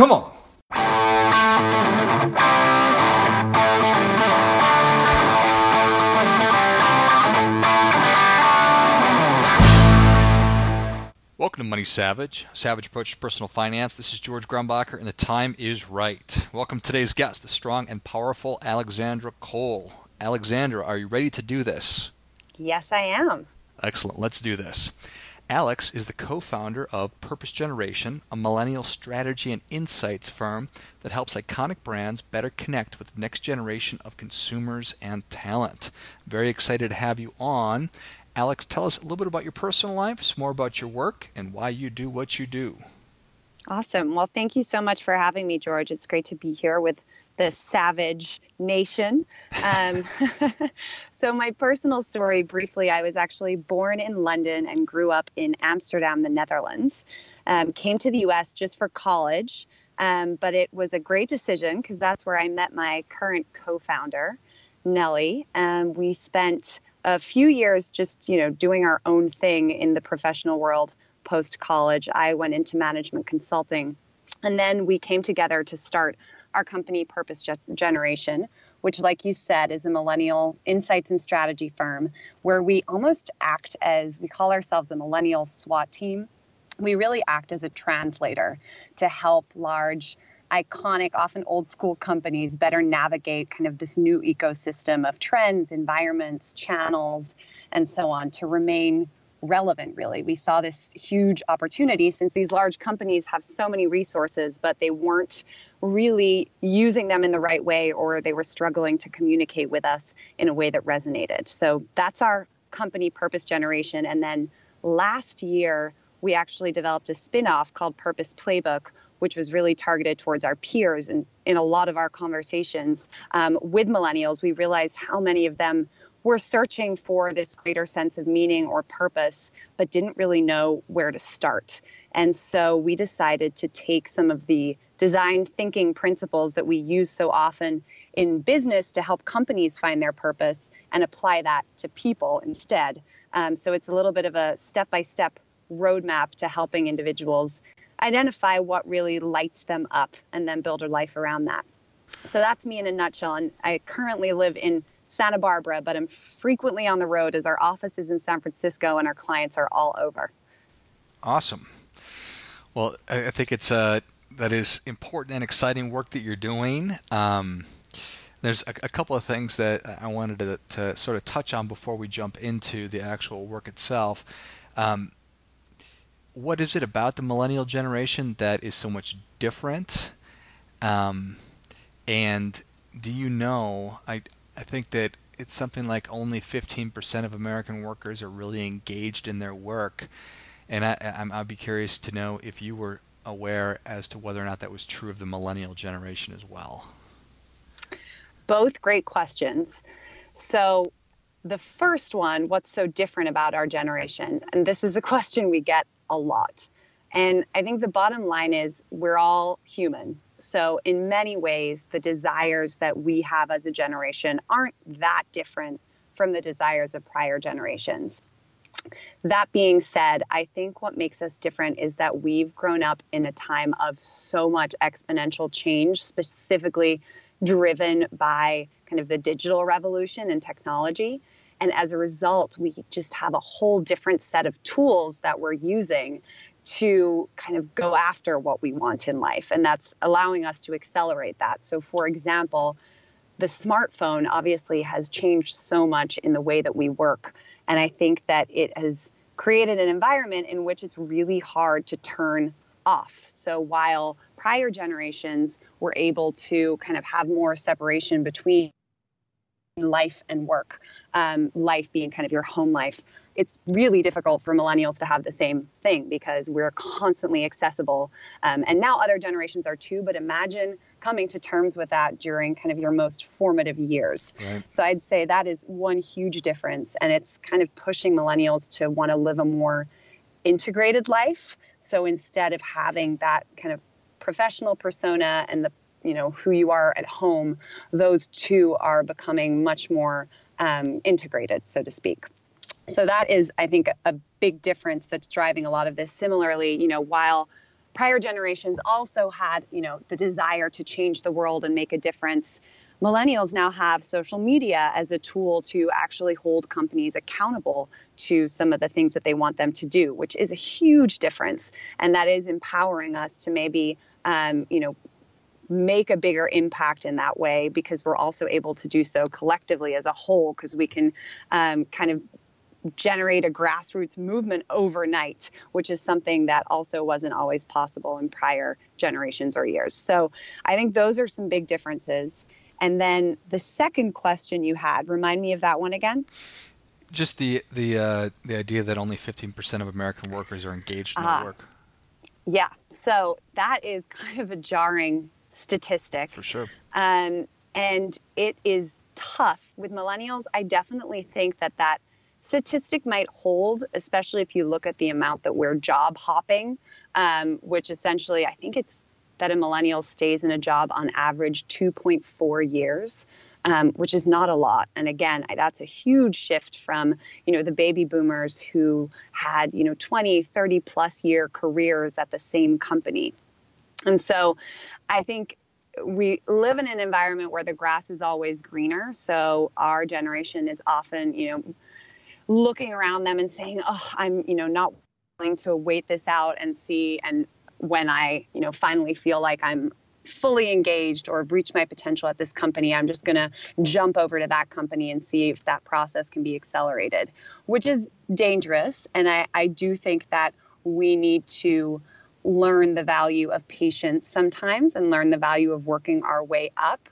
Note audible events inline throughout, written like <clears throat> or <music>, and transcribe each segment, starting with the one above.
Come on. Welcome to Money Savage, Savage Approach to Personal Finance. This is George Grumbacher, and the time is right. Welcome to today's guest, the strong and powerful Alexandra Cole. Alexandra, are you ready to do this? Yes, I am. Excellent. Let's do this. Alex is the co founder of Purpose Generation, a millennial strategy and insights firm that helps iconic brands better connect with the next generation of consumers and talent. Very excited to have you on. Alex, tell us a little bit about your personal life, some more about your work, and why you do what you do. Awesome. Well, thank you so much for having me, George. It's great to be here with the savage nation. Um, <laughs> so, my personal story briefly I was actually born in London and grew up in Amsterdam, the Netherlands. Um, came to the US just for college, um, but it was a great decision because that's where I met my current co founder, Nellie. And we spent a few years just you know doing our own thing in the professional world post college i went into management consulting and then we came together to start our company purpose generation which like you said is a millennial insights and strategy firm where we almost act as we call ourselves a millennial swat team. We really act as a translator to help large iconic, often old school companies better navigate kind of this new ecosystem of trends, environments, channels, and so on to remain relevant, really. We saw this huge opportunity since these large companies have so many resources, but they weren't really using them in the right way or they were struggling to communicate with us in a way that resonated. So that's our company purpose generation. And then last year, we actually developed a spin off called Purpose Playbook, which was really targeted towards our peers. And in a lot of our conversations um, with millennials, we realized how many of them were searching for this greater sense of meaning or purpose, but didn't really know where to start. And so we decided to take some of the design thinking principles that we use so often in business to help companies find their purpose and apply that to people instead. Um, so it's a little bit of a step by step roadmap to helping individuals identify what really lights them up and then build a life around that. So that's me in a nutshell. And I currently live in Santa Barbara, but I'm frequently on the road as our office is in San Francisco and our clients are all over. Awesome. Well, I think it's uh, that is important and exciting work that you're doing. Um, there's a, a, couple of things that I wanted to, to, sort of touch on before we jump into the actual work itself. Um, what is it about the millennial generation that is so much different? Um, and do you know? I I think that it's something like only 15% of American workers are really engaged in their work, and I, I'm, I'd be curious to know if you were aware as to whether or not that was true of the millennial generation as well. Both great questions. So the first one, what's so different about our generation? And this is a <laughs> question we get a lot. And I think the bottom line is we're all human. So, in many ways, the desires that we have as a generation aren't that different from the desires of prior generations. That being said, I think what makes us different is that we've grown up in a time of so much exponential change, specifically driven by kind of the digital revolution and technology. And as a result, we just have a whole different set of tools that we're using to kind of go after what we want in life. And that's allowing us to accelerate that. So, for example, the smartphone obviously has changed so much in the way that we work. And I think that it has created an environment in which it's really hard to turn off. So, while prior generations were able to kind of have more separation between life and work, um, life being kind of your home life. It's really difficult for millennials to have the same thing because we're constantly accessible. Um, and now other generations are too, but imagine coming to terms with that during kind of your most formative years. Right. So I'd say that is one huge difference. And it's kind of pushing millennials to want to live a more integrated life. So instead of having that kind of professional persona and the you know who you are at home those two are becoming much more um, integrated so to speak so that is i think a big difference that's driving a lot of this similarly you know while prior generations also had, you know, the desire to change the world and make a difference. Millennials now have social media as a tool to actually hold companies accountable to some of the things that they want them to do, which is a huge difference. And that is empowering us to maybe, um, you know, make a bigger impact in that way because we're also able to do so collectively as a whole because we can um, kind of generate a grassroots movement overnight, which is something that also wasn't always possible in prior generations or years. So I think those are some big differences. And then the second question you had, remind me of that one again. Just the the uh, the idea that only 15% of American workers are engaged in uh, their work. Yeah, so that is kind of a jarring statistic. For sure. Um, and it is tough with millennials. I definitely think that that statistic might hold, especially if you look at the amount that we're job hopping, um, which essentially I think it's that a millennial stays in a job on average 2.4 years. Um, which is not a lot. And again, that's a huge shift from, you know, the baby boomers who had, you know, 20, 30 plus year careers at the same company. And so I think we live in an environment where the grass is always greener. So our generation is often, you know, looking around them and saying, "Oh, I'm, you know, not willing to wait this out and see." And when I, you know, finally feel like I'm fully engaged or reach my potential at this company, I'm just going to jump over to that company and see if that process can be accelerated, which is dangerous. And I, I do think that we need to learn the value of patience sometimes and learn the value of working our way up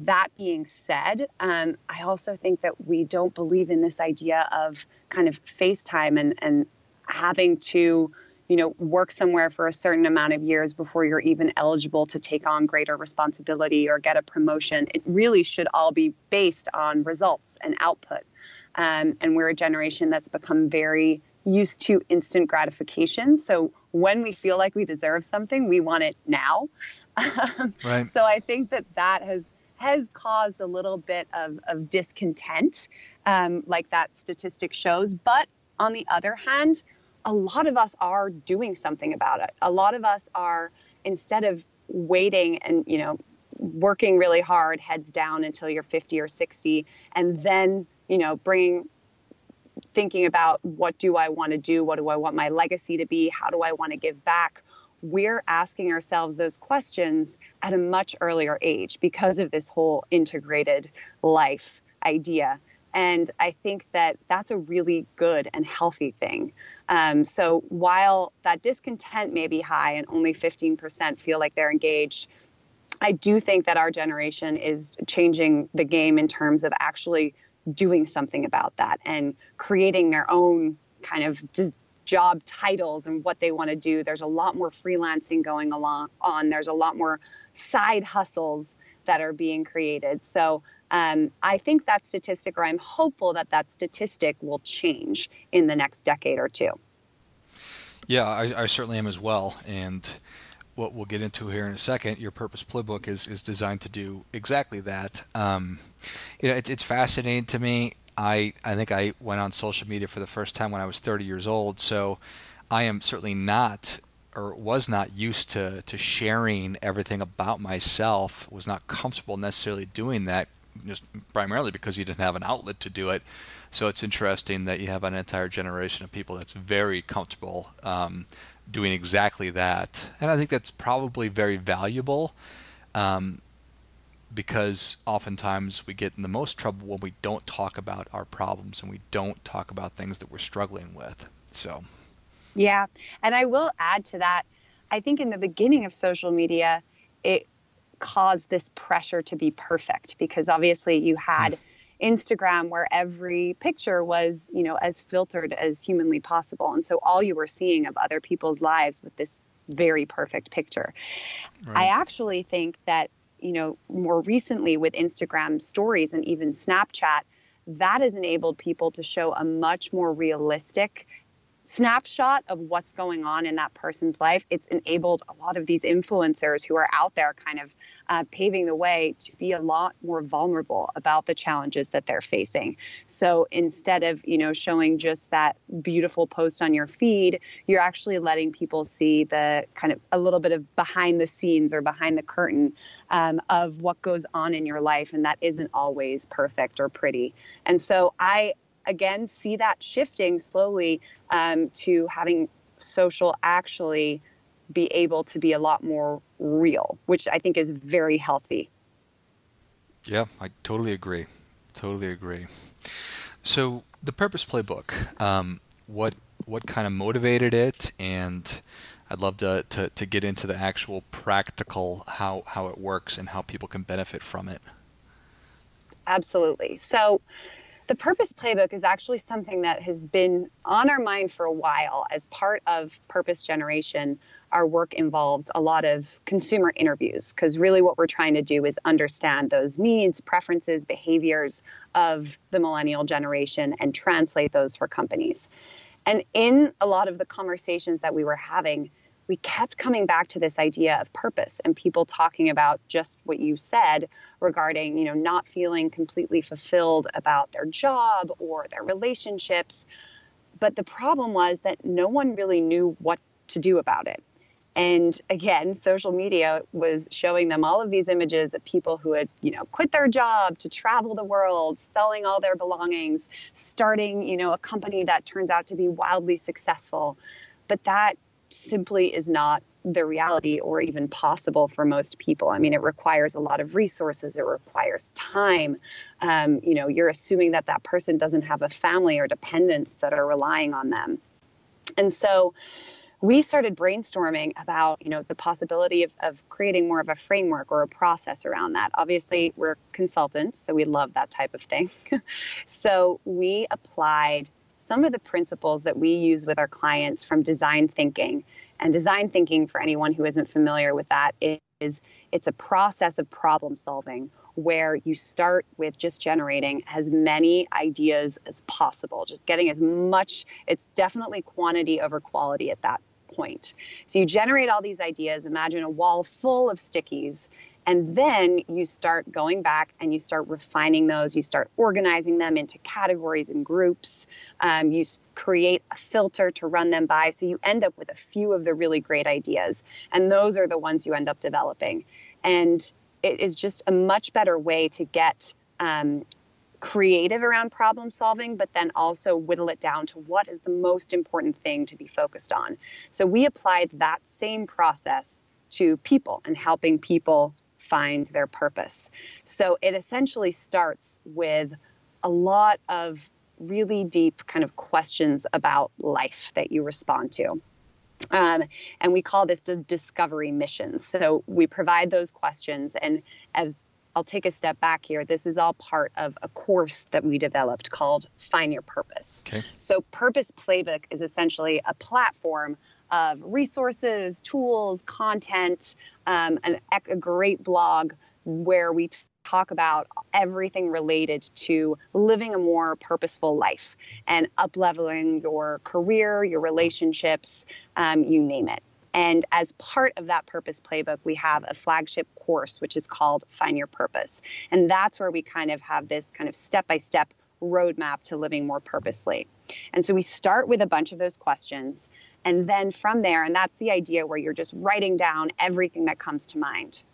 that being said, um, I also think that we don't believe in this idea of kind of FaceTime and, and having to, you know, work somewhere for a certain amount of years before you're even eligible to take on greater responsibility or get a promotion. It really should all be based on results and output. Um, and we're a generation that's become very used to instant gratification. So when we feel like we deserve something, we want it now. <laughs> right. So I think that that has has caused a little bit of, of discontent, um, like that statistic shows. But on the other hand, a lot of us are doing something about it. A lot of us are, instead of waiting and, you know, working really hard, heads down until you're 50 or 60, and then, you know, bringing thinking about what do I want to do? What do I want my legacy to be? How do I want to give back? We're asking ourselves those questions at a much earlier age because of this whole integrated life idea. And I think that that's a really good and healthy thing. Um, so while that discontent may be high and only 15% feel like they're engaged, I do think that our generation is changing the game in terms of actually doing something about that and creating their own kind of job titles and what they want to do. There's a lot more freelancing going along on. There's a lot more side hustles that are being created. So um, I think that statistic, or I'm hopeful that that statistic will change in the next decade or two. Yeah, I, I certainly am as well. And what we'll get into here in a second, your purpose playbook is, is designed to do exactly that. Um, you know, it's, it's fascinating to me I I think I went on social media for the first time when I was 30 years old. So I am certainly not or was not used to to sharing everything about myself. Was not comfortable necessarily doing that, just primarily because you didn't have an outlet to do it. So it's interesting that you have an entire generation of people that's very comfortable um, doing exactly that, and I think that's probably very valuable. Um, because oftentimes we get in the most trouble when we don't talk about our problems and we don't talk about things that we're struggling with. So, yeah. And I will add to that, I think in the beginning of social media, it caused this pressure to be perfect because obviously you had. Instagram where every picture was, you know, as filtered as humanly possible. And so all you were seeing of other people's lives with this very perfect picture. Right. I actually think that you know, more recently with Instagram stories and even Snapchat, that has enabled people to show a much more realistic snapshot of what's going on in that person's life. It's enabled a lot of these influencers who are out there kind of uh, paving the way to be a lot more vulnerable about the challenges that they're facing. So instead of you know showing just that beautiful post on your feed, you're actually letting people see the kind of a little bit of behind the scenes or behind the curtain um, of what goes on in your life, and that isn't always perfect or pretty. And so I again see that shifting slowly um, to having social actually be able to be a lot more real, which I think is very healthy. Yeah, I totally agree. Totally agree. So the Purpose Playbook, um, what what kind of motivated it, and I'd love to, to, to get into the actual practical how how it works and how people can benefit from it. Absolutely. So the Purpose Playbook is actually something that has been on our mind for a while as part of Purpose Generation our work involves a lot of consumer interviews because really what we're trying to do is understand those needs, preferences, behaviors of the millennial generation and translate those for companies. And in a lot of the conversations that we were having, we kept coming back to this idea of purpose and people talking about just what you said regarding, you know, not feeling completely fulfilled about their job or their relationships. But the problem was that no one really knew what to do about it. And again, social media was showing them all of these images of people who had, you know, quit their job to travel the world, selling all their belongings, starting, you know, a company that turns out to be wildly successful. But that simply is not the reality or even possible for most people. I mean, it requires a lot of resources, it requires time. Um, you know, you're assuming that that person doesn't have a family or dependents that are relying on them. And so, we started brainstorming about you know the possibility of, of creating more of a framework or a process around that. Obviously we're consultants so we love that type of thing. <laughs> So we applied some of the principles that we use with our clients from design thinking. And design thinking for anyone who isn't familiar with that is it's a process of problem solving where you start with just generating as many ideas as possible, just getting as much, it's definitely quantity over quality at that point. So you generate all these ideas, imagine a wall full of stickies, and then you start going back and you start refining those. You start organizing them into categories and groups. Um, you create a filter to run them by. So you end up with a few of the really great ideas. And those are the ones you end up developing. And it is just a much better way to get um, creative around problem solving, but then also whittle it down to what is the most important thing to be focused on. So we applied that same process to people and helping people find their purpose. So it essentially starts with a lot of really deep kind of questions about life that you respond to. Um, and we call this the discovery missions. So we provide those questions, and as I'll take a step back here. This is all part of a course that we developed called Find Your Purpose. Okay. So, Purpose Playbook is essentially a platform of resources, tools, content, um, an, a great blog where we talk about everything related to living a more purposeful life and upleveling your career, your relationships, um, you name it. And as part of that purpose playbook, we have a flagship course, which is called Find Your Purpose. And that's where we kind of have this kind of step by step roadmap to living more purposefully. And so we start with a bunch of those questions. And then from there, and that's the idea where you're just writing down everything that comes to mind.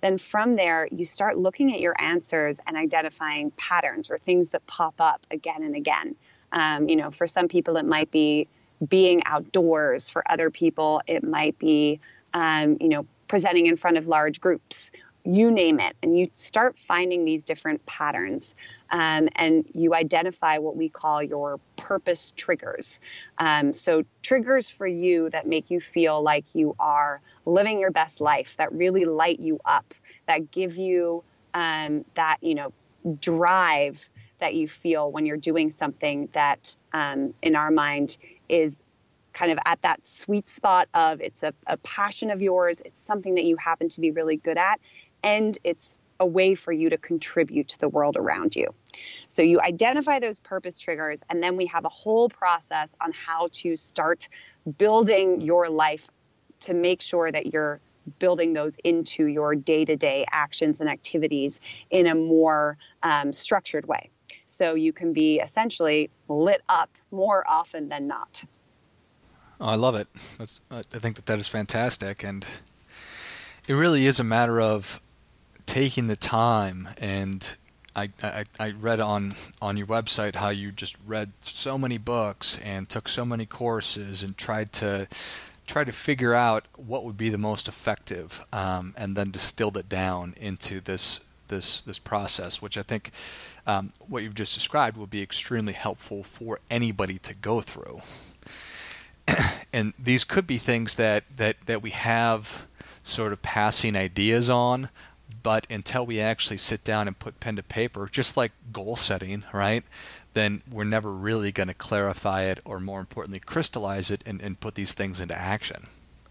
Then from there, you start looking at your answers and identifying patterns or things that pop up again and again. Um, you know, for some people, it might be being outdoors. For other people, it might be, um, you know, presenting in front of large groups. You name it, and you start finding these different patterns, um, and you identify what we call your purpose triggers. Um, so, triggers for you that make you feel like you are living your best life, that really light you up, that give you um, that you know drive that you feel when you're doing something that, um, in our mind, is kind of at that sweet spot of it's a, a passion of yours, it's something that you happen to be really good at, and it's a way for you to contribute to the world around you. So you identify those purpose triggers, and then we have a whole process on how to start building your life to make sure that you're building those into your day to day actions and activities in a more um, structured way. So you can be essentially lit up more often than not. Oh, I love it. That's, I think that that is fantastic. And it really is a matter of taking the time and I, I, I read on on your website how you just read so many books and took so many courses and tried to try to figure out what would be the most effective um, and then distilled it down into this this this process which I think um, what you've just described will be extremely helpful for anybody to go through <clears throat> and these could be things that that that we have sort of passing ideas on but until we actually sit down and put pen to paper, just like goal setting, right? Then we're never really going to clarify it or, more importantly, crystallize it and, and put these things into action.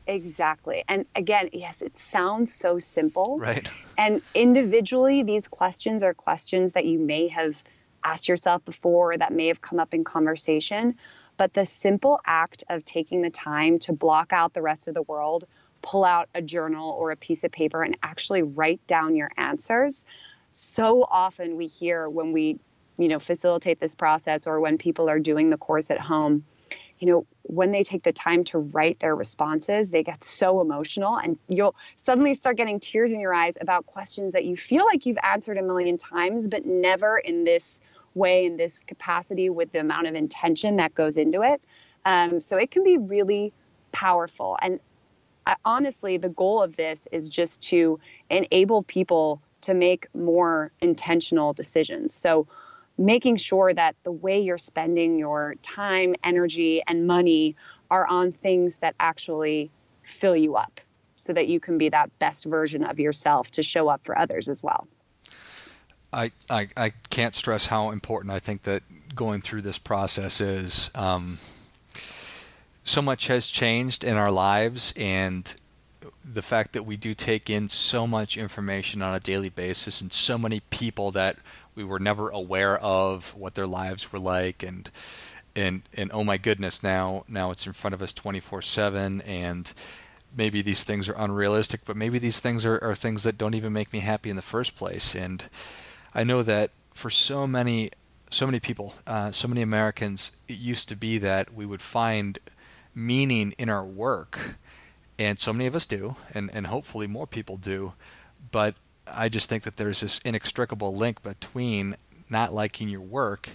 Exactly. And again, yes, it sounds so simple. Right. And individually, these questions are questions that you may have asked yourself before that may have come up in conversation. But the simple act of taking the time to block out the rest of the world pull out a journal or a piece of paper and actually write down your answers. So often we hear when we, you know, facilitate this process or when people are doing the course at home, you know, when they take the time to write their responses, they get so emotional and you'll suddenly start getting tears in your eyes about questions that you feel like you've answered a million times, but never in this way, in this capacity, with the amount of intention that goes into it. Um, so it can be really powerful. And I, honestly, the goal of this is just to enable people to make more intentional decisions. So, making sure that the way you're spending your time, energy, and money are on things that actually fill you up so that you can be that best version of yourself to show up for others as well. I, I, I can't stress how important I think that going through this process is. Um, so much has changed in our lives and the fact that we do take in so much information on a daily basis and so many people that we were never aware of what their lives were like and and and oh my goodness now now it's in front of us 24/7 and maybe these things are unrealistic but maybe these things are, are things that don't even make me happy in the first place and I know that for so many so many people uh, so many Americans it used to be that we would find meaning in our work. And so many of us do, and, and hopefully more people do. But I just think that there's this inextricable link between not liking your work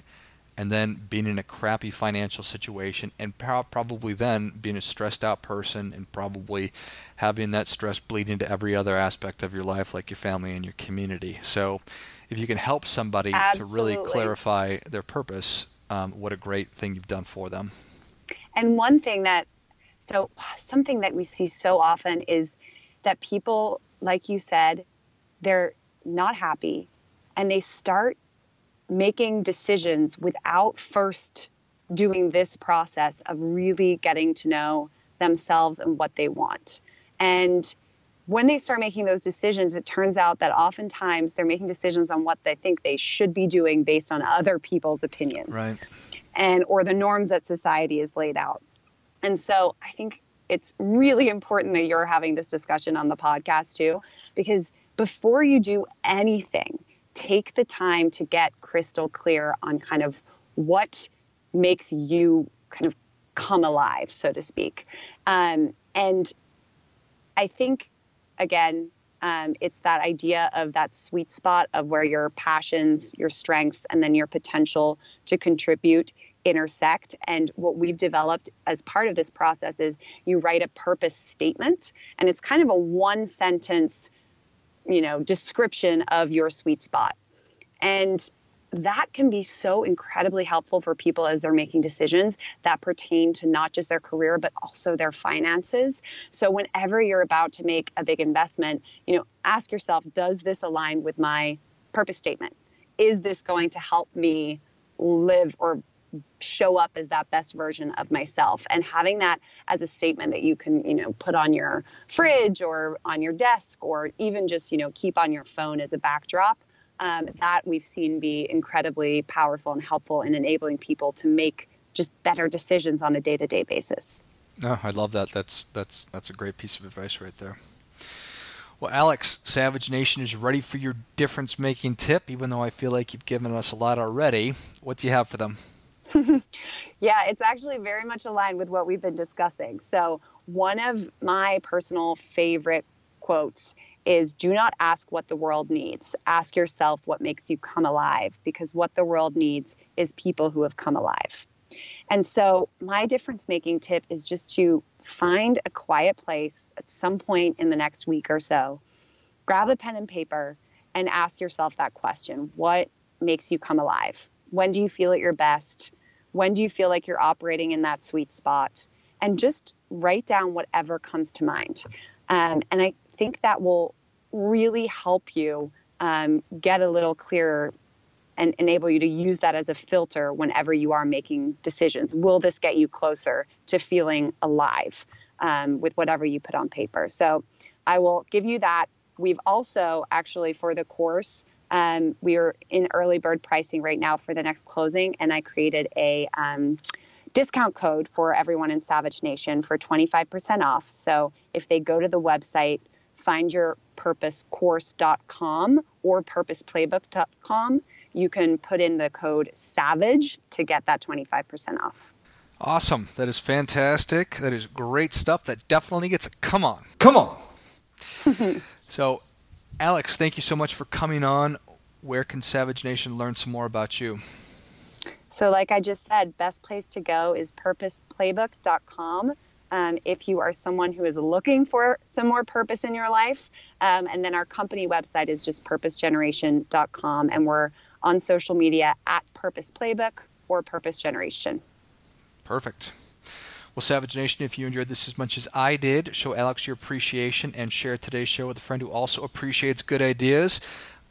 and then being in a crappy financial situation and probably then being a stressed out person and probably having that stress bleed into every other aspect of your life like your family and your community so if you can help somebody Absolutely. to really clarify their purpose um, what a great thing you've done for them and one thing that, so something that we see so often is that people, like you said, they're not happy and they start making decisions without first doing this process of really getting to know themselves and what they want. And when they start making those decisions, it turns out that oftentimes they're making decisions on what they think they should be doing based on other people's opinions. Right and or the norms that society has laid out. And so I think it's really important that you're having this discussion on the podcast too, because before you do anything, take the time to get crystal clear on kind of what makes you kind of come alive, so to speak. Um, and I think, again, um, it's that idea of that sweet spot of where your passions, your strengths, and then your potential to contribute intersect. And what we've developed as part of this process is you write a purpose statement, and it's kind of a one sentence, you know, description of your sweet spot. And that can be so incredibly helpful for people as they're making decisions that pertain to not just their career but also their finances. So whenever you're about to make a big investment, you know, ask yourself, does this align with my purpose statement? Is this going to help me live or show up as that best version of myself and having that as a statement that you can you know put on your fridge or on your desk or even just you know keep on your phone as a backdrop um, that we've seen be incredibly powerful and helpful in enabling people to make just better decisions on a day-to-day basis no i love that that's that's that's a great piece of advice right there Well, Alex, Savage Nation is ready for your difference making tip, even though I feel like you've given us a lot already. What do you have for them? Yeah, it's actually very much aligned with what we've been discussing. So, one of my personal favorite quotes is do not ask what the world needs. Ask yourself what makes you come alive because what the world needs is people who have come alive. And so, my difference making tip is just to find a quiet place at some point in the next week or so, grab a pen and paper, and ask yourself that question What makes you come alive? When do you feel at your best? When do you feel like you're operating in that sweet spot? And just write down whatever comes to mind. Um, and I think that will really help you um, get a little clearer and enable you to use that as a filter whenever you are making decisions. Will this get you closer to feeling alive um, with whatever you put on paper? So I will give you that. We've also actually for the course, um, we are in early bird pricing right now for the next closing, and I created a um, discount code for everyone in Savage Nation for 25% off. So if they go to the website, findyourpurposecourse.com or purposeplaybook.com, you can put in the code SAVAGE to get that 25% off. Awesome. That is fantastic. That is great stuff. That definitely gets a come on. Come on. <laughs> so, Alex, thank you so much for coming on. Where can Savage Nation learn some more about you? So, like I just said, best place to go is purposeplaybook.com. Um, if you are someone who is looking for some more purpose in your life. Um, and then our company website is just purposegeneration.com. And we're on social media at Purpose Playbook or Purpose Generation. Perfect. Well, Savage Nation, if you enjoyed this as much as I did, show Alex your appreciation and share today's show with a friend who also appreciates good ideas.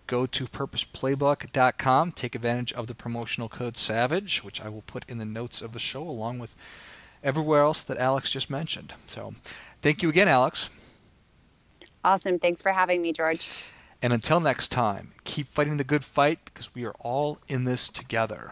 Go to purposeplaybook.com. Take advantage of the promotional code SAVAGE, which I will put in the notes of the show along with everywhere else that Alex just mentioned. So, thank you again, Alex. Awesome. Thanks for having me, George. And until next time, keep fighting the good fight because we are all in this together.